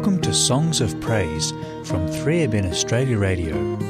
Welcome to Songs of Praise from 3ABN Australia Radio.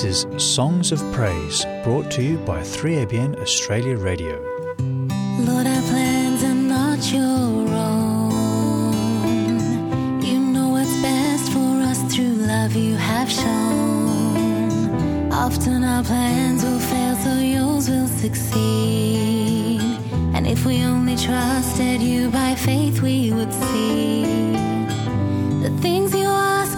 This is Songs of Praise, brought to you by 3ABN Australia Radio. Lord, our plans are not your own. You know what's best for us through love you have shown. Often our plans will fail, so yours will succeed. And if we only trusted you by faith, we would see the things you ask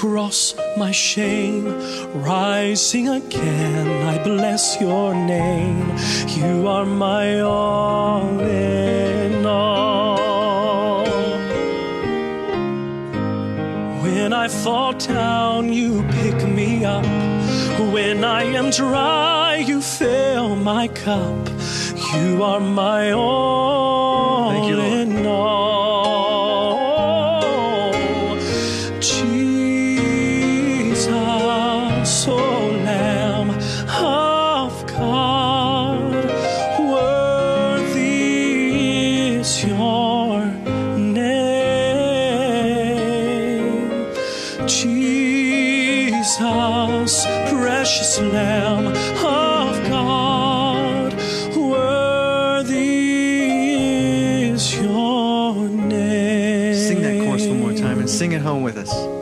cross, my shame, rising again, I bless your name. You are my all in all. When I fall down, you pick me up. When I am dry, you fill my cup. You are my all sing it home with us.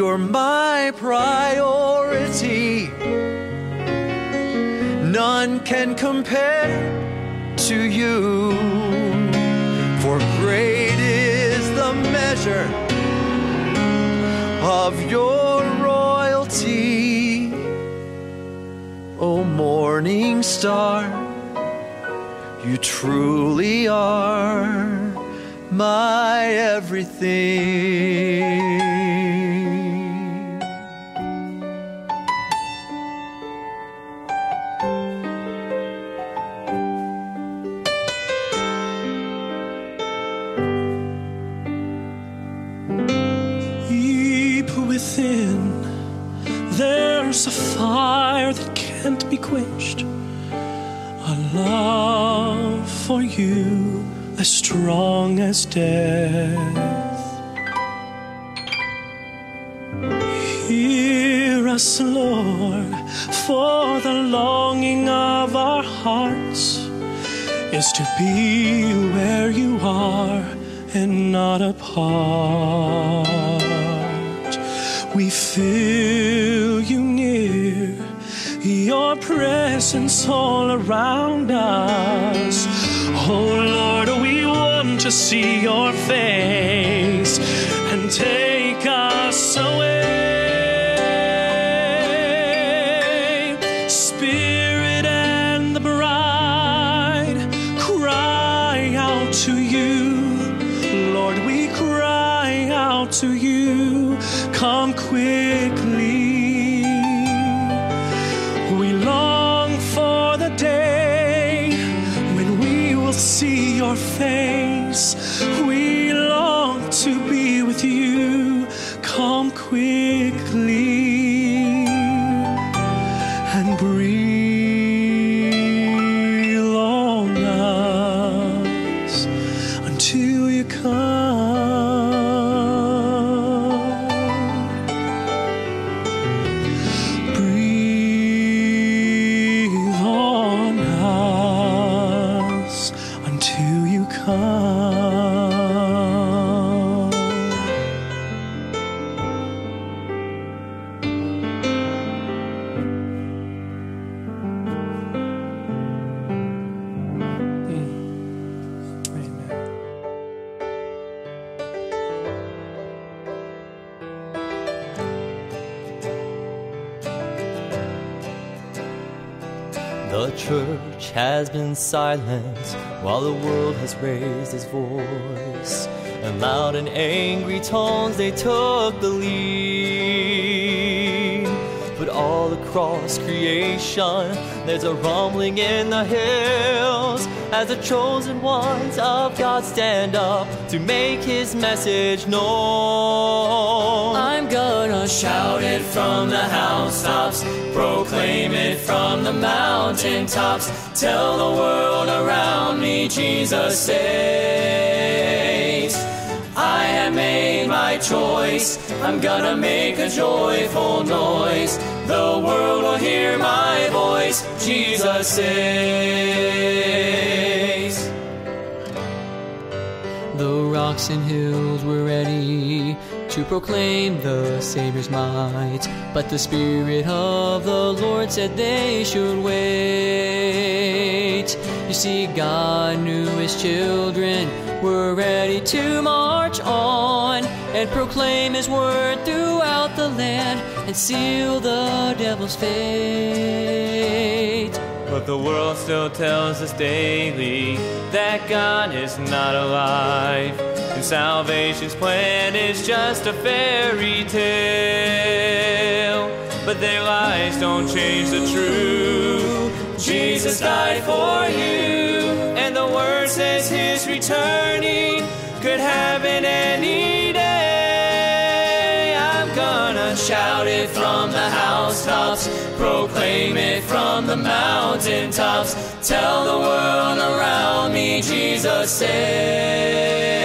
You're my priority. None can compare to you. For great is the measure of your royalty. O morning star, you truly are my everything. Quenched, a love for you as strong as death. Hear us, Lord, for the longing of our hearts is to be where you are and not apart. We feel presence all around us. Oh Lord, we want to see your face and take us away. Silent while the world has raised its voice. And loud and angry tones they took the lead. But all across creation, there's a rumbling in the hills as the chosen ones of God stand up to make his message known. Shout it from the housetops, proclaim it from the mountaintops, tell the world around me Jesus saves. I have made my choice. I'm gonna make a joyful noise. The world will hear my voice. Jesus saves. The rocks and hills were ready to proclaim the Savior's might, but the Spirit of the Lord said they should wait. You see, God knew His children were ready to march on and proclaim His word throughout the land and seal the devil's fate. But the world still tells us daily that God is not alive. And salvation's plan is just a fairy tale. But their lies don't change the truth. Jesus died for you. And the word says his returning could happen any day. I'm gonna shout it from the housetops, proclaim it from the mountaintops, tell the world around me Jesus saves.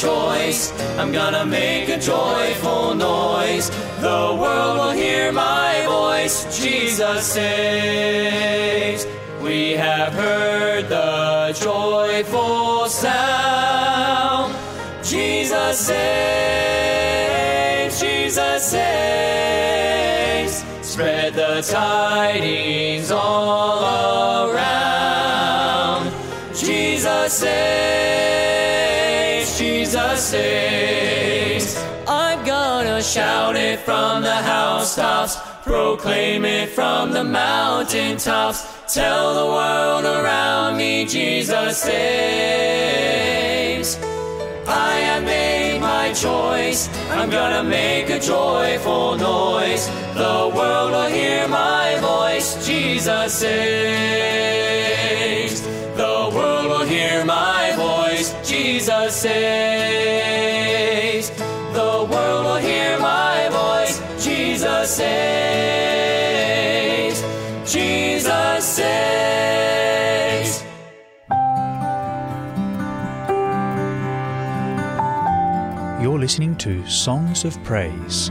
Choice. I'm gonna make a joyful noise. The world will hear my voice. Jesus saves. We have heard the joyful sound. Jesus saves. Jesus saves. Spread the tidings all around. Jesus saves. I'm gonna shout it from the housetops, proclaim it from the mountaintops. Tell the world around me Jesus saves. I have made my choice. I'm gonna make a joyful noise. The world will hear my voice. Jesus saves. The world will hear my. Jesus saves. The world will hear my voice. Jesus saves. Jesus saves. You're listening to Songs of Praise.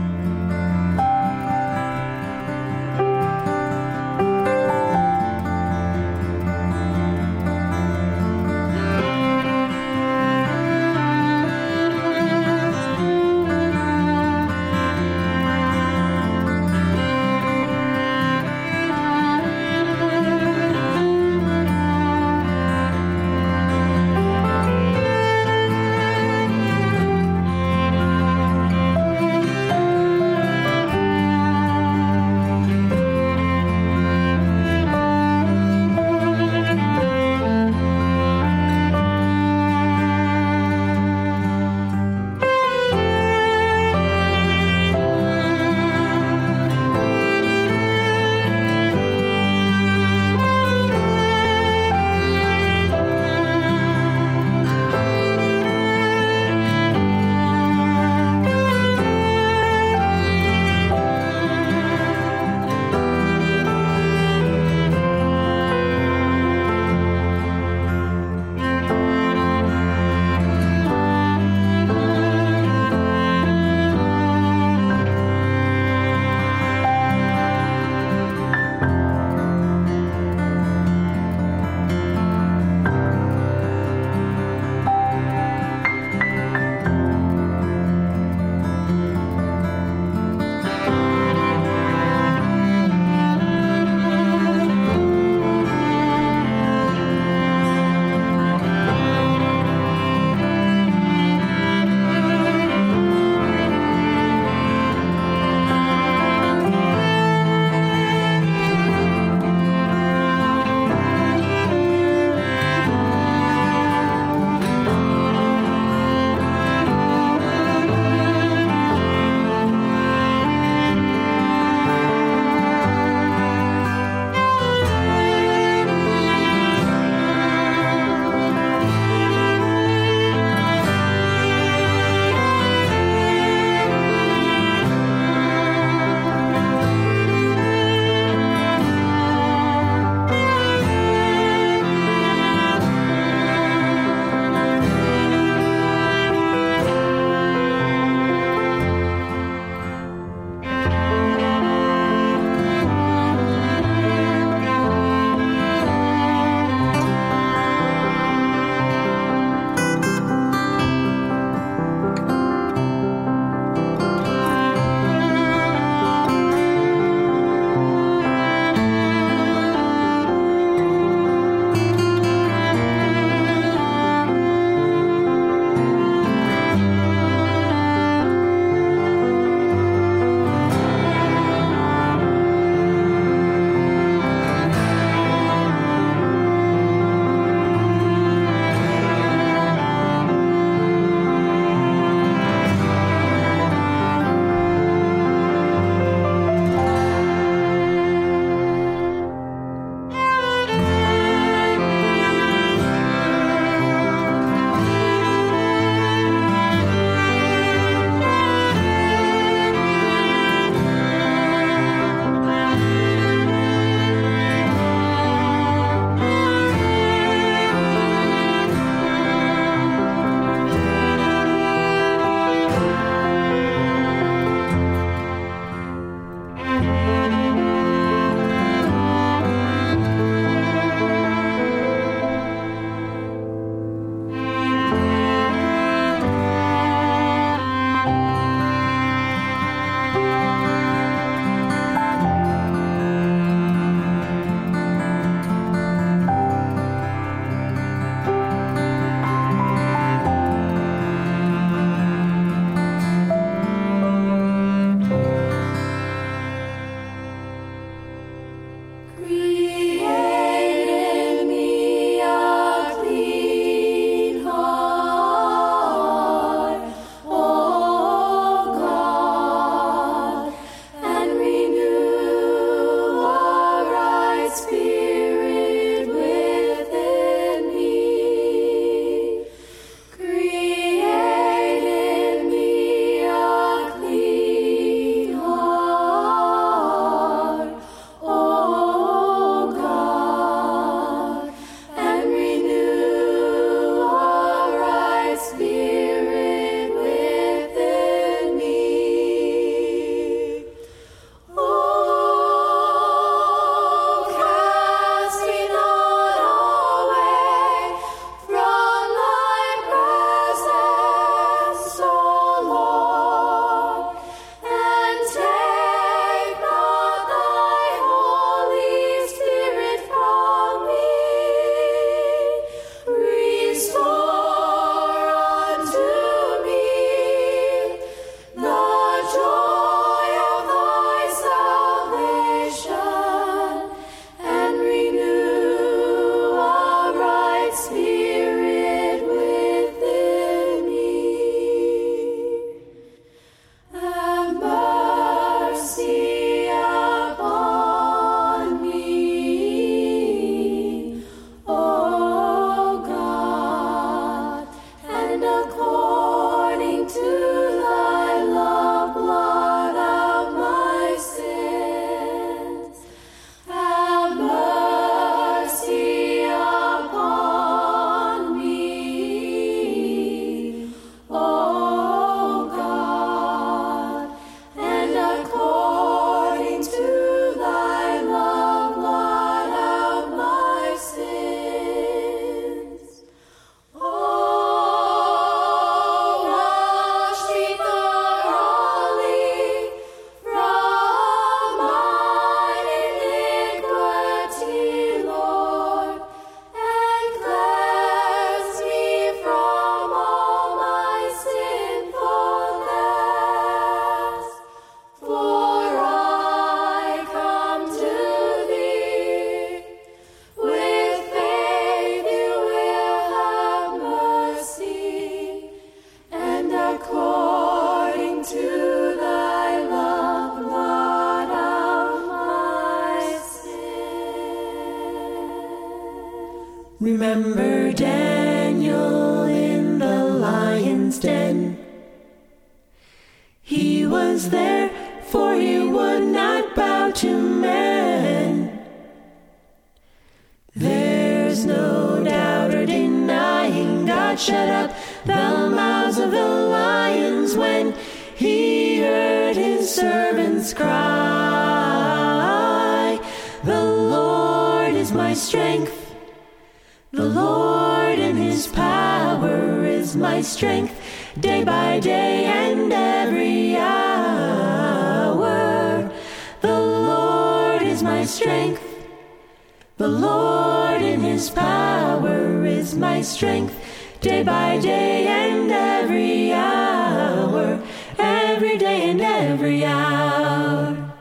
His power is my strength, day by day and every hour. Every day and every hour.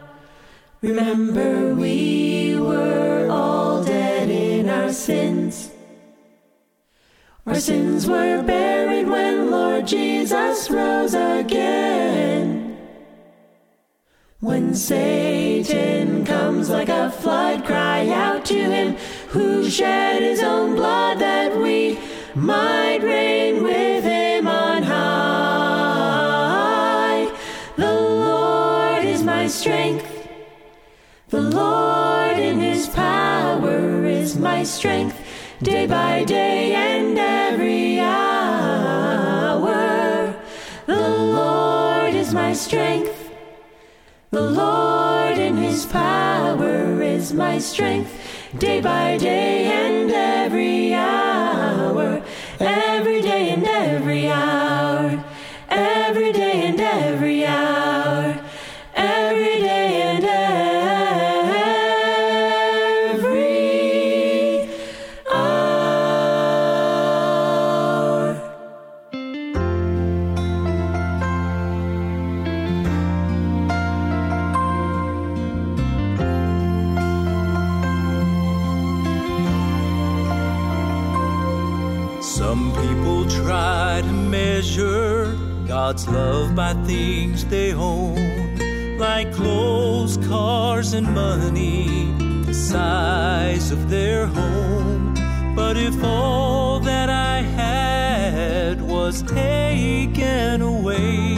Remember, we were all dead in our sins. Our sins were buried when Lord Jesus rose again. When Satan comes like a flood, cry out to him who shed his own blood that we might reign with him on high. The Lord is my strength. The Lord in his power is my strength day by day and every hour. The Lord is my strength. The Lord in his power is my strength, day by day and every hour. God's love by things they own, like clothes, cars, and money, the size of their home. But if all that I had was taken away,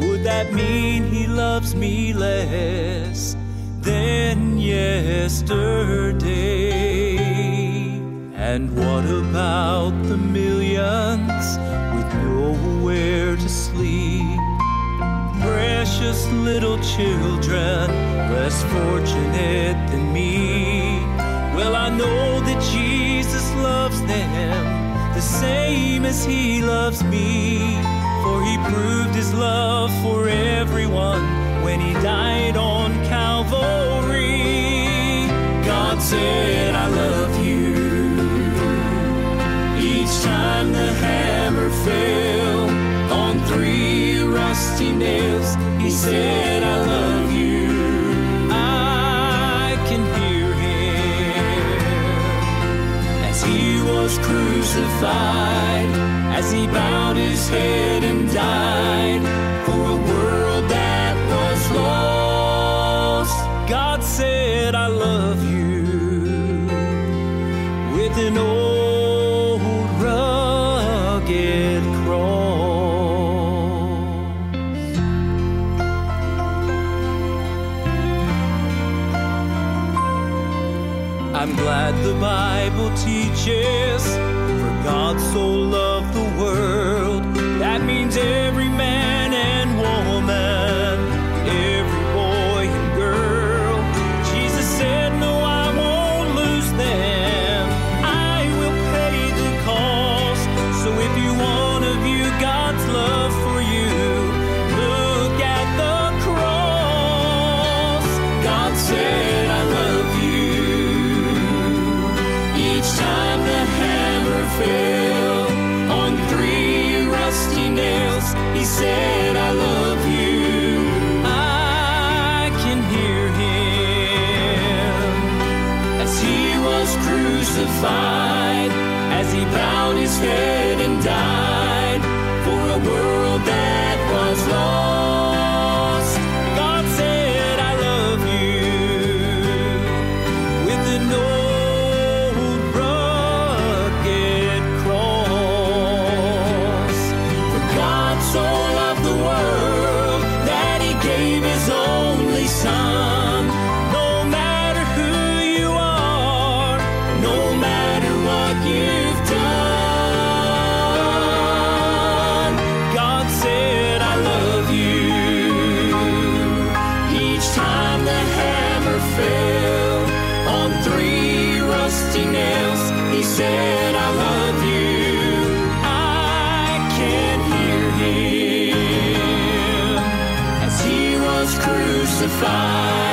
would that mean He loves me less than yesterday? And what about the millions with nowhere to? Precious little children, less fortunate than me. Well, I know that Jesus loves them the same as He loves me. For He proved His love for everyone when He died on Calvary. God said, said, I love you. I can hear him as he was crucified, as he bowed his head and died Bible teaches, for God so loved the world. said I love you, I can hear him as he was crucified.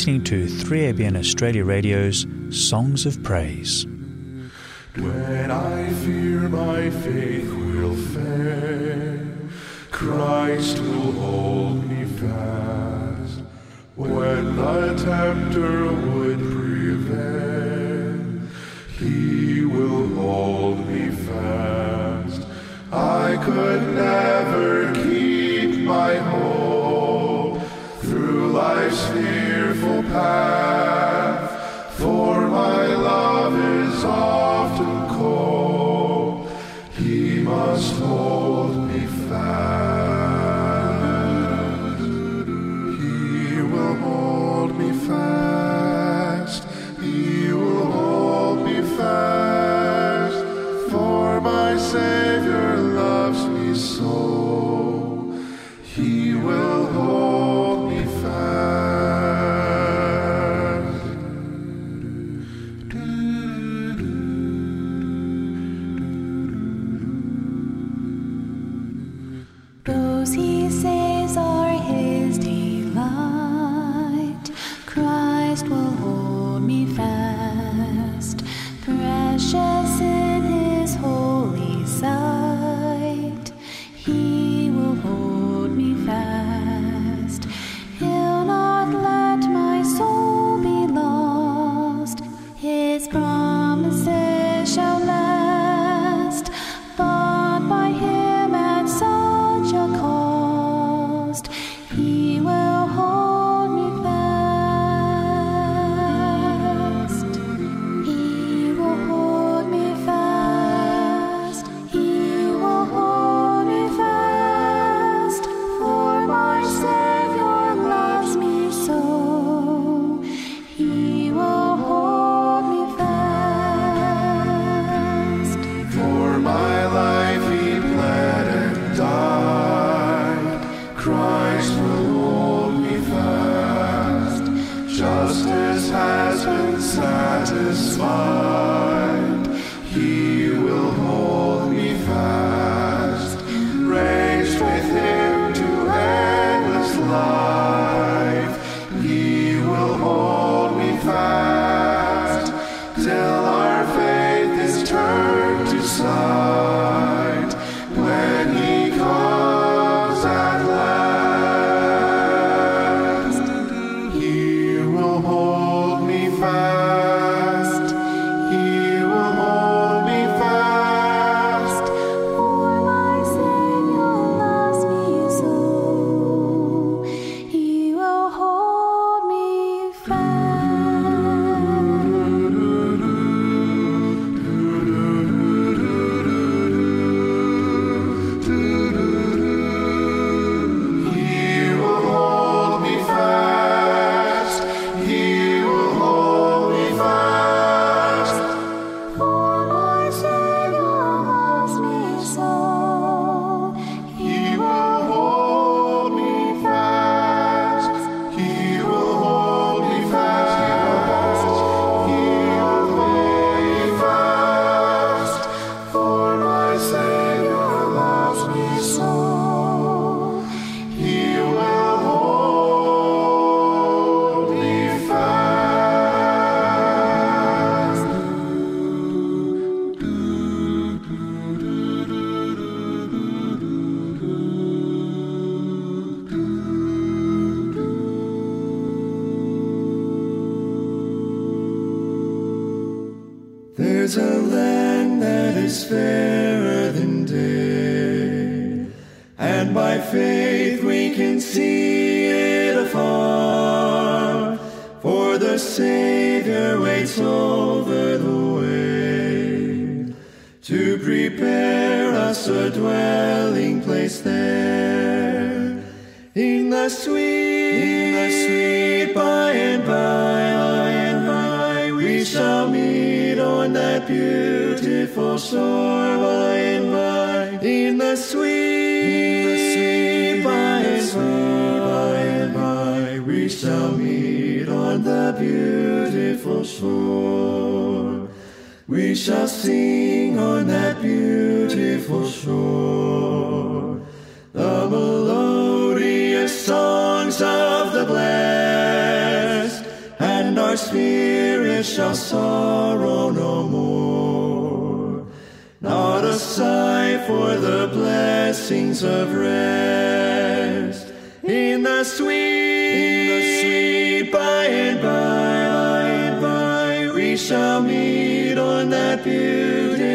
Listening to 3ABN Australia Radio's Songs of Praise.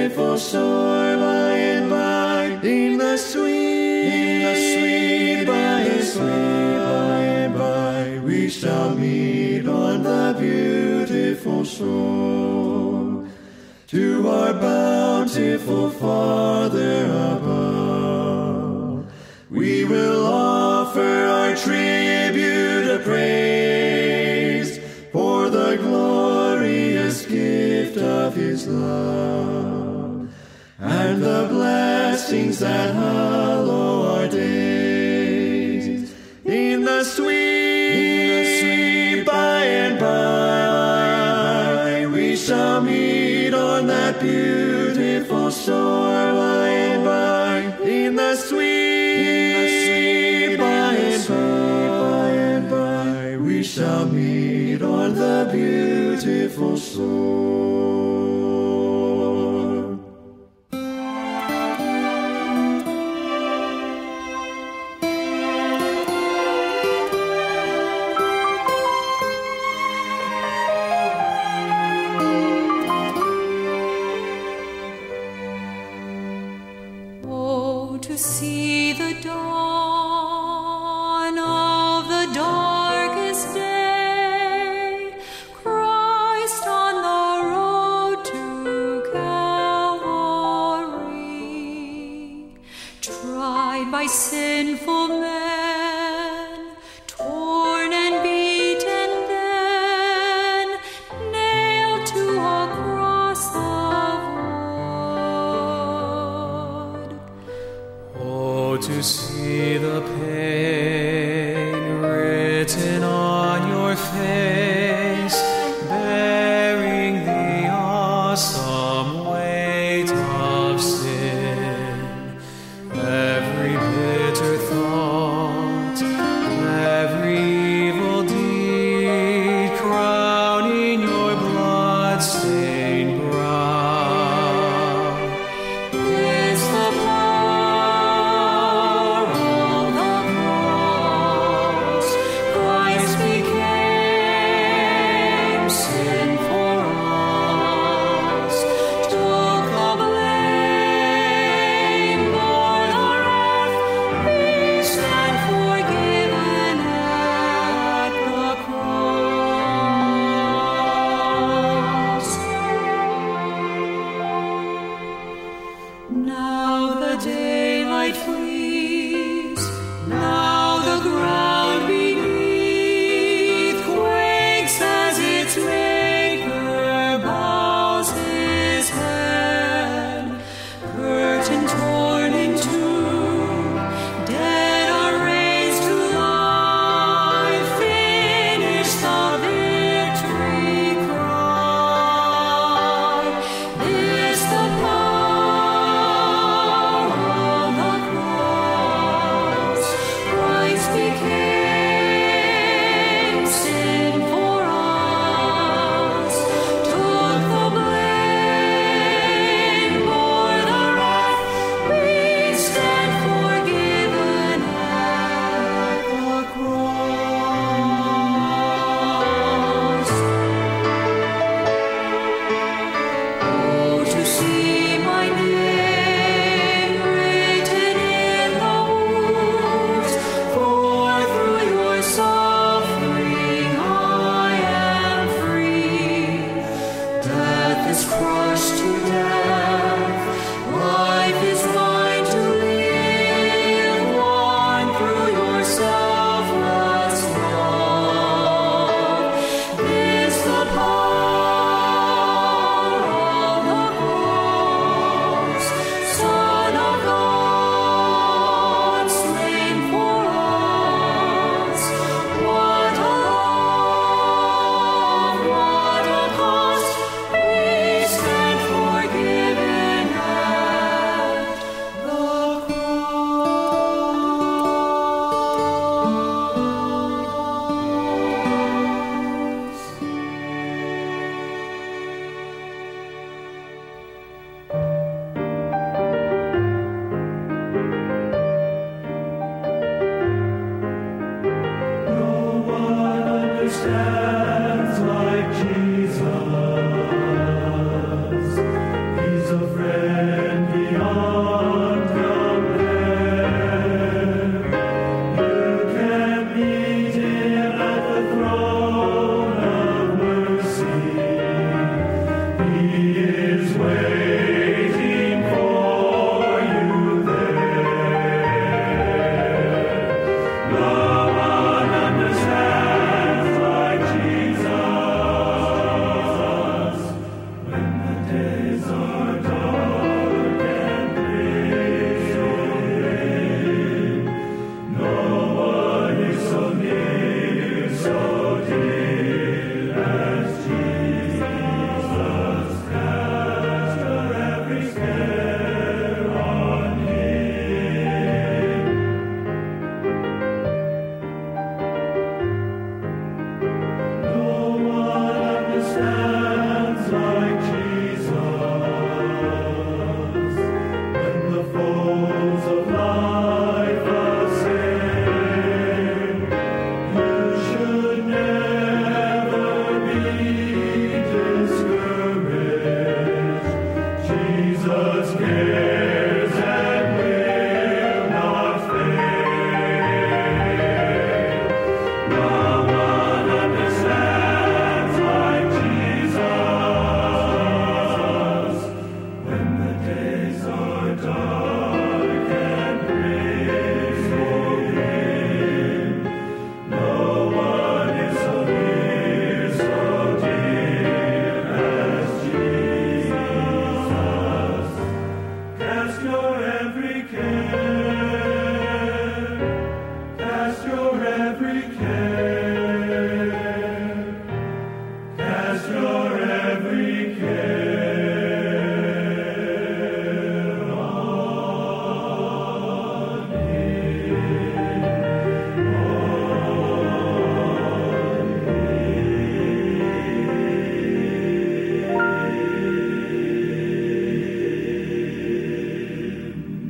Beautiful shore by and by in the sweet, in the sweet by and sweet by and by we shall meet on the beautiful shore to our bountiful Father above. We will offer our tribute of praise for the glorious gift of His love and the blessings that hallow our days in the sweet, sweet by and by. We shall meet on that beautiful shore by and by in the sweet, sweet by and by and by. We shall meet on the beautiful shore.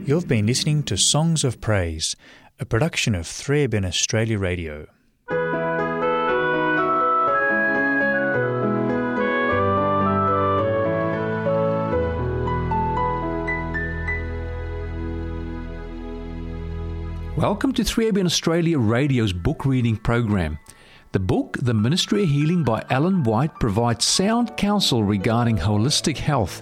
You've been listening to Songs of Praise, a production of 3ABN Australia Radio. Welcome to 3ABN Australia Radio's book reading program. The book, The Ministry of Healing by Ellen White, provides sound counsel regarding holistic health.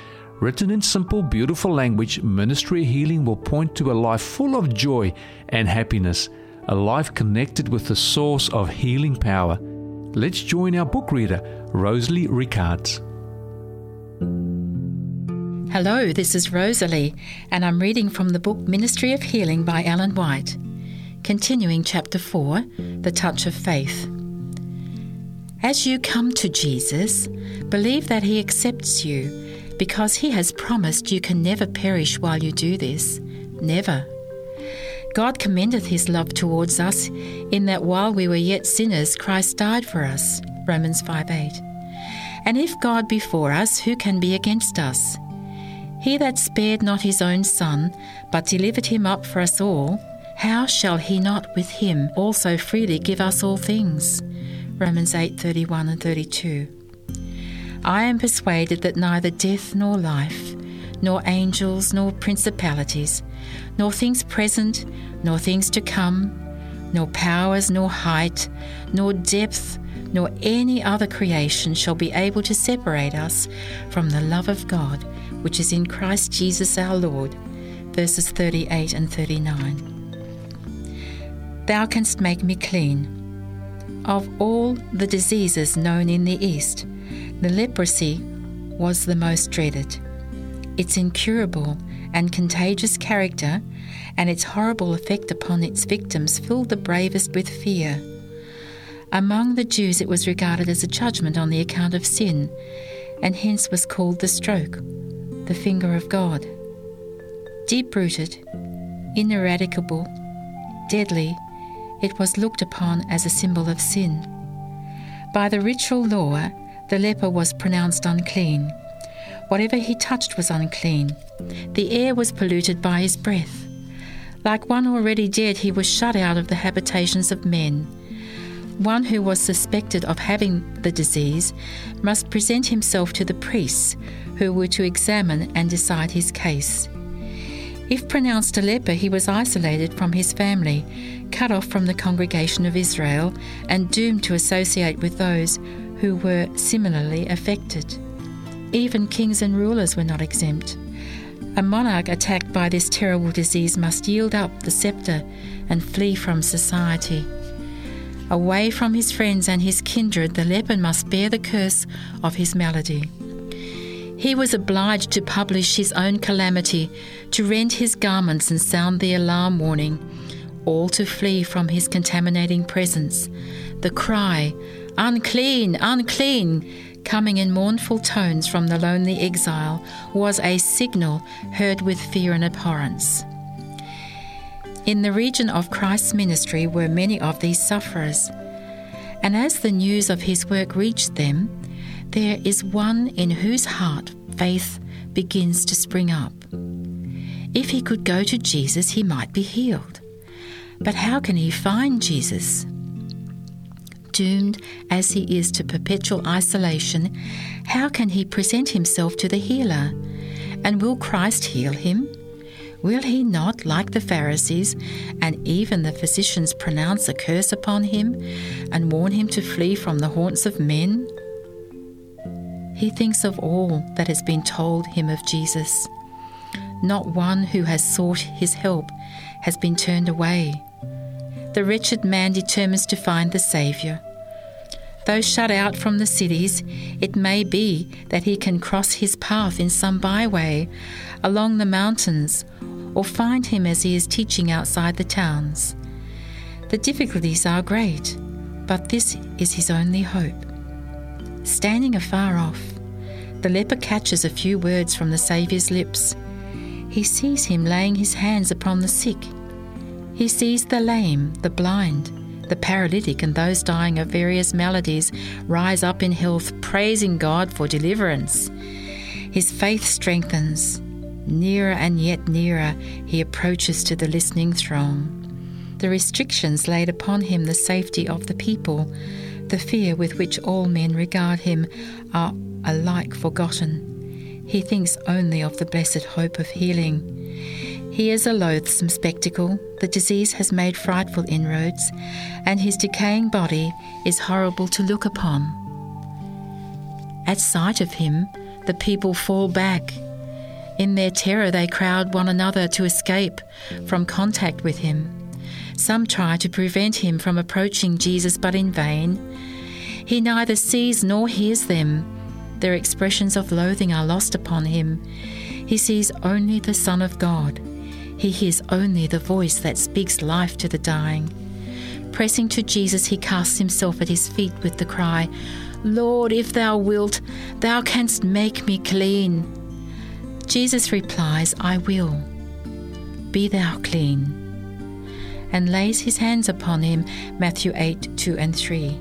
Written in simple, beautiful language, Ministry of Healing will point to a life full of joy and happiness, a life connected with the source of healing power. Let's join our book reader, Rosalie Ricards. Hello, this is Rosalie, and I'm reading from the book Ministry of Healing by Ellen White. Continuing chapter 4 The Touch of Faith. As you come to Jesus, believe that He accepts you because He has promised you can never perish while you do this. Never. God commendeth His love towards us in that while we were yet sinners, Christ died for us. Romans 5 8. And if God be for us, who can be against us? He that spared not his own Son, but delivered him up for us all, how shall he not with him also freely give us all things? Romans 8:31 and 32. I am persuaded that neither death nor life, nor angels nor principalities, nor things present, nor things to come, nor powers, nor height, nor depth, nor any other creation shall be able to separate us from the love of God, which is in Christ Jesus our Lord. Verses 38 and 39. Thou canst make me clean. Of all the diseases known in the East, the leprosy was the most dreaded. Its incurable and contagious character and its horrible effect upon its victims filled the bravest with fear. Among the Jews, it was regarded as a judgment on the account of sin, and hence was called the stroke, the finger of God. Deep rooted, ineradicable, deadly, it was looked upon as a symbol of sin. By the ritual law, the leper was pronounced unclean. Whatever he touched was unclean. The air was polluted by his breath. Like one already dead, he was shut out of the habitations of men. One who was suspected of having the disease must present himself to the priests, who were to examine and decide his case. If pronounced a leper, he was isolated from his family, cut off from the congregation of Israel, and doomed to associate with those who were similarly affected. Even kings and rulers were not exempt. A monarch attacked by this terrible disease must yield up the sceptre and flee from society. Away from his friends and his kindred, the leper must bear the curse of his malady. He was obliged to publish his own calamity, to rend his garments and sound the alarm warning, all to flee from his contaminating presence. The cry, Unclean, unclean, coming in mournful tones from the lonely exile, was a signal heard with fear and abhorrence. In the region of Christ's ministry were many of these sufferers, and as the news of his work reached them, there is one in whose heart faith begins to spring up. If he could go to Jesus, he might be healed. But how can he find Jesus? Doomed as he is to perpetual isolation, how can he present himself to the healer? And will Christ heal him? Will he not, like the Pharisees and even the physicians, pronounce a curse upon him and warn him to flee from the haunts of men? He thinks of all that has been told him of Jesus. Not one who has sought his help has been turned away. The wretched man determines to find the Saviour. Though shut out from the cities, it may be that he can cross his path in some byway along the mountains or find him as he is teaching outside the towns. The difficulties are great, but this is his only hope. Standing afar off, the leper catches a few words from the Saviour's lips. He sees him laying his hands upon the sick. He sees the lame, the blind, the paralytic, and those dying of various maladies rise up in health, praising God for deliverance. His faith strengthens. Nearer and yet nearer, he approaches to the listening throng. The restrictions laid upon him, the safety of the people, the fear with which all men regard him, are alike forgotten. He thinks only of the blessed hope of healing. He is a loathsome spectacle. The disease has made frightful inroads, and his decaying body is horrible to look upon. At sight of him, the people fall back. In their terror, they crowd one another to escape from contact with him. Some try to prevent him from approaching Jesus, but in vain. He neither sees nor hears them. Their expressions of loathing are lost upon him. He sees only the Son of God. He hears only the voice that speaks life to the dying. Pressing to Jesus, he casts himself at his feet with the cry, Lord, if thou wilt, thou canst make me clean. Jesus replies, I will. Be thou clean. And lays his hands upon him, Matthew 8 2 and 3.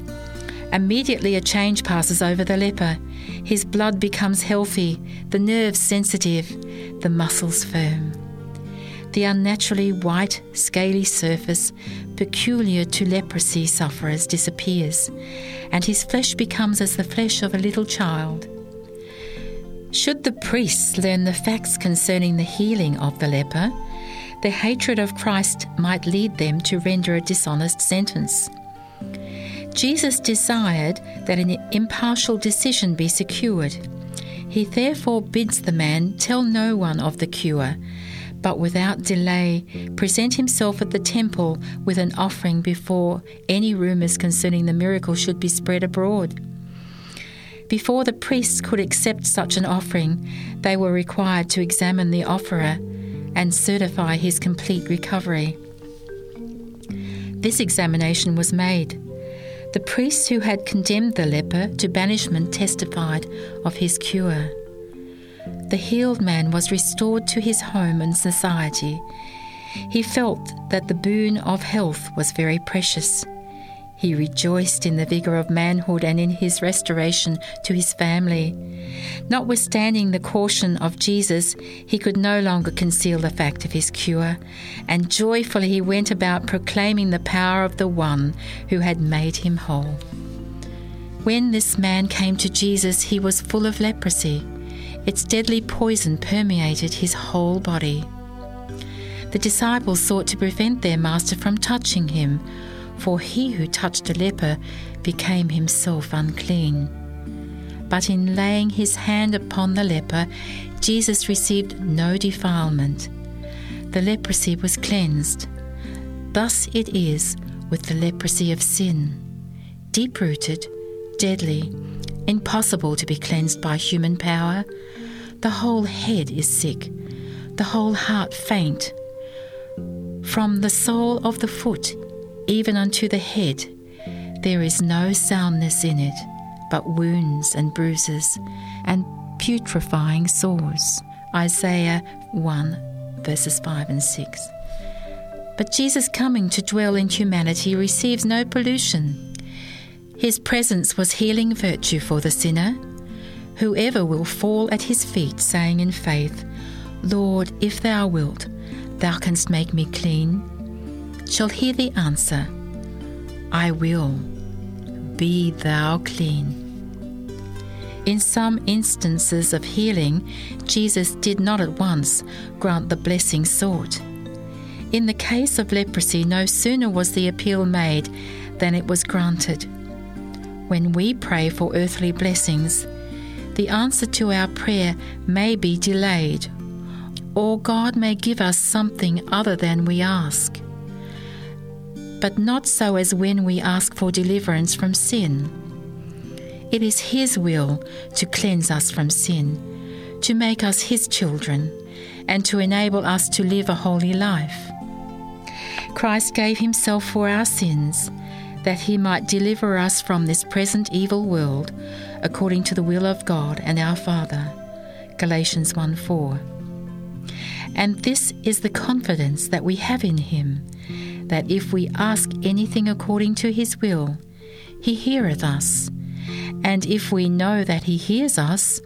Immediately a change passes over the leper. His blood becomes healthy, the nerves sensitive, the muscles firm. The unnaturally white, scaly surface peculiar to leprosy sufferers disappears, and his flesh becomes as the flesh of a little child. Should the priests learn the facts concerning the healing of the leper, their hatred of Christ might lead them to render a dishonest sentence. Jesus desired that an impartial decision be secured. He therefore bids the man tell no one of the cure, but without delay present himself at the temple with an offering before any rumours concerning the miracle should be spread abroad. Before the priests could accept such an offering, they were required to examine the offerer and certify his complete recovery. This examination was made. The priests who had condemned the leper to banishment testified of his cure. The healed man was restored to his home and society. He felt that the boon of health was very precious. He rejoiced in the vigour of manhood and in his restoration to his family. Notwithstanding the caution of Jesus, he could no longer conceal the fact of his cure, and joyfully he went about proclaiming the power of the one who had made him whole. When this man came to Jesus, he was full of leprosy. Its deadly poison permeated his whole body. The disciples sought to prevent their master from touching him for he who touched a leper became himself unclean. But in laying his hand upon the leper, Jesus received no defilement. The leprosy was cleansed. Thus it is with the leprosy of sin deep rooted, deadly, impossible to be cleansed by human power. The whole head is sick, the whole heart faint. From the sole of the foot even unto the head, there is no soundness in it, but wounds and bruises, and putrefying sores. Isaiah 1, verses 5 and 6. But Jesus coming to dwell in humanity receives no pollution. His presence was healing virtue for the sinner. Whoever will fall at his feet, saying in faith, Lord, if thou wilt, thou canst make me clean shall hear the answer, I will, be thou clean. In some instances of healing, Jesus did not at once grant the blessing sought. In the case of leprosy, no sooner was the appeal made than it was granted. When we pray for earthly blessings, the answer to our prayer may be delayed, or God may give us something other than we ask but not so as when we ask for deliverance from sin. It is His will to cleanse us from sin, to make us His children, and to enable us to live a holy life. Christ gave himself for our sins, that he might deliver us from this present evil world, according to the will of God and our Father. Galatians 1 4. And this is the confidence that we have in him, that if we ask anything according to his will, he heareth us. And if we know that he hears us,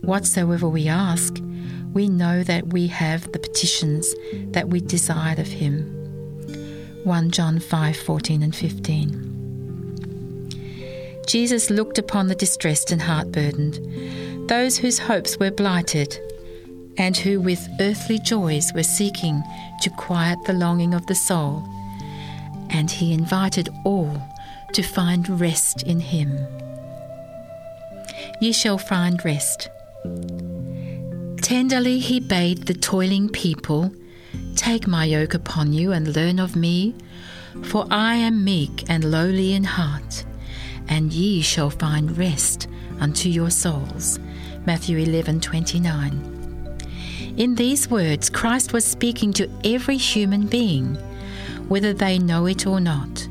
whatsoever we ask, we know that we have the petitions that we desired of him. 1 John 5 14 and 15. Jesus looked upon the distressed and heart burdened, those whose hopes were blighted, and who with earthly joys were seeking to quiet the longing of the soul, and he invited all to find rest in him. Ye shall find rest. Tenderly he bade the toiling people, Take my yoke upon you and learn of me, for I am meek and lowly in heart, and ye shall find rest unto your souls. Matthew 11:29. In these words, Christ was speaking to every human being, whether they know it or not.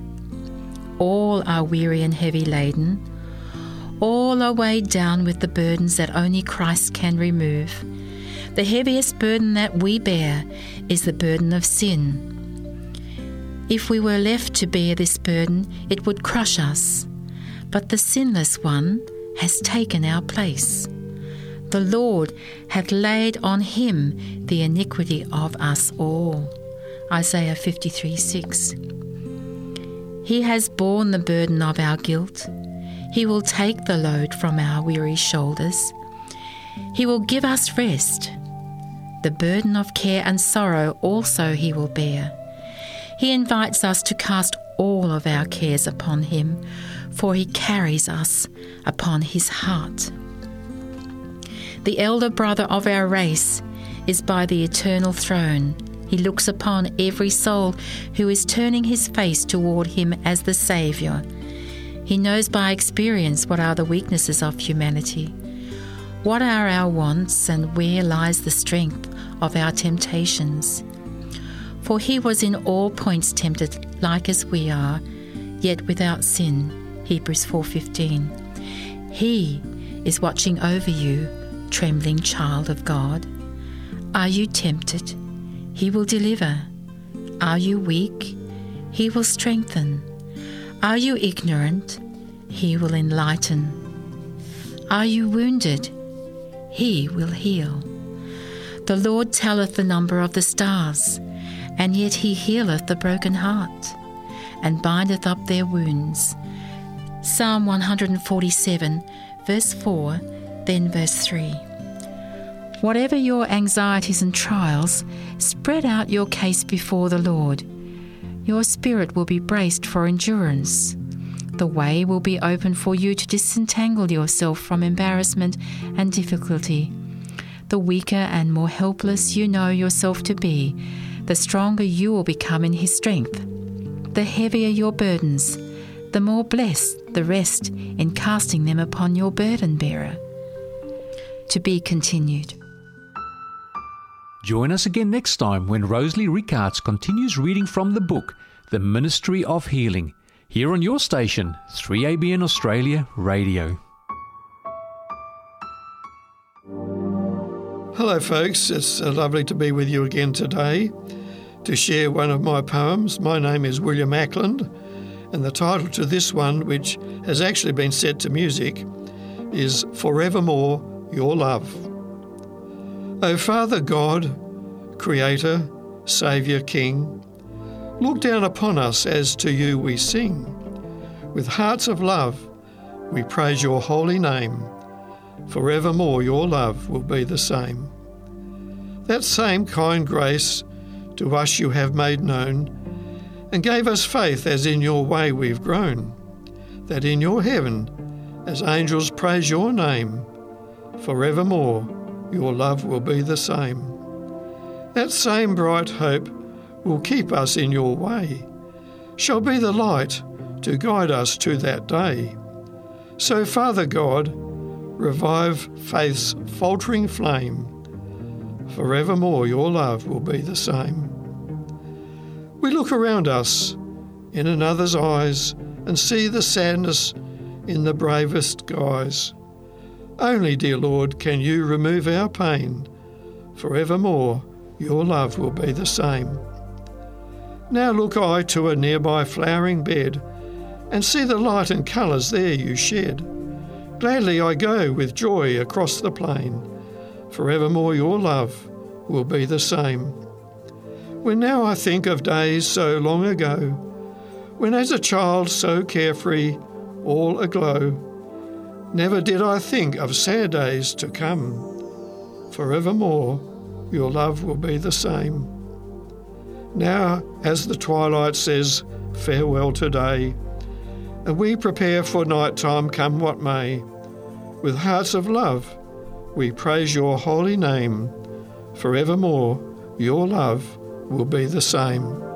All are weary and heavy laden. All are weighed down with the burdens that only Christ can remove. The heaviest burden that we bear is the burden of sin. If we were left to bear this burden, it would crush us. But the sinless one has taken our place. The Lord hath laid on him the iniquity of us all. Isaiah 53 6. He has borne the burden of our guilt. He will take the load from our weary shoulders. He will give us rest. The burden of care and sorrow also he will bear. He invites us to cast all of our cares upon him, for he carries us upon his heart. The elder brother of our race is by the eternal throne. He looks upon every soul who is turning his face toward him as the Saviour. He knows by experience what are the weaknesses of humanity. What are our wants and where lies the strength of our temptations? For he was in all points tempted like as we are, yet without sin. Hebrews 4:15. He is watching over you trembling child of God? Are you tempted? He will deliver. Are you weak? He will strengthen. Are you ignorant? He will enlighten. Are you wounded? He will heal. The Lord telleth the number of the stars, and yet he healeth the broken heart, and bindeth up their wounds. Psalm 147, verse 4 then, verse 3 Whatever your anxieties and trials, spread out your case before the Lord. Your spirit will be braced for endurance. The way will be open for you to disentangle yourself from embarrassment and difficulty. The weaker and more helpless you know yourself to be, the stronger you will become in His strength. The heavier your burdens, the more blessed the rest in casting them upon your burden bearer to be continued. Join us again next time when Rosalie Rickards continues reading from the book The Ministry of Healing here on your station, 3ABN Australia Radio. Hello, folks. It's uh, lovely to be with you again today to share one of my poems. My name is William Ackland, and the title to this one, which has actually been set to music, is Forevermore your love. O Father God, Creator, Saviour, King, look down upon us as to you we sing. With hearts of love, we praise your holy name. Forevermore your love will be the same. That same kind grace to us you have made known, and gave us faith as in your way we've grown, that in your heaven, as angels praise your name, forevermore your love will be the same. That same bright hope will keep us in your way, shall be the light to guide us to that day. So, Father God, revive faith's faltering flame. Forevermore your love will be the same. We look around us in another's eyes and see the sadness in the bravest guise. Only, dear Lord, can you remove our pain. Forevermore, your love will be the same. Now look I to a nearby flowering bed and see the light and colours there you shed. Gladly I go with joy across the plain. Forevermore your love will be the same. When now I think of days so long ago, when as a child so carefree, all aglow, never did I think of sad days to come. Forevermore your love will be the same. Now, as the twilight says, farewell today, and we prepare for night time come what may, with hearts of love, we praise your holy name. Forevermore, your love will be the same.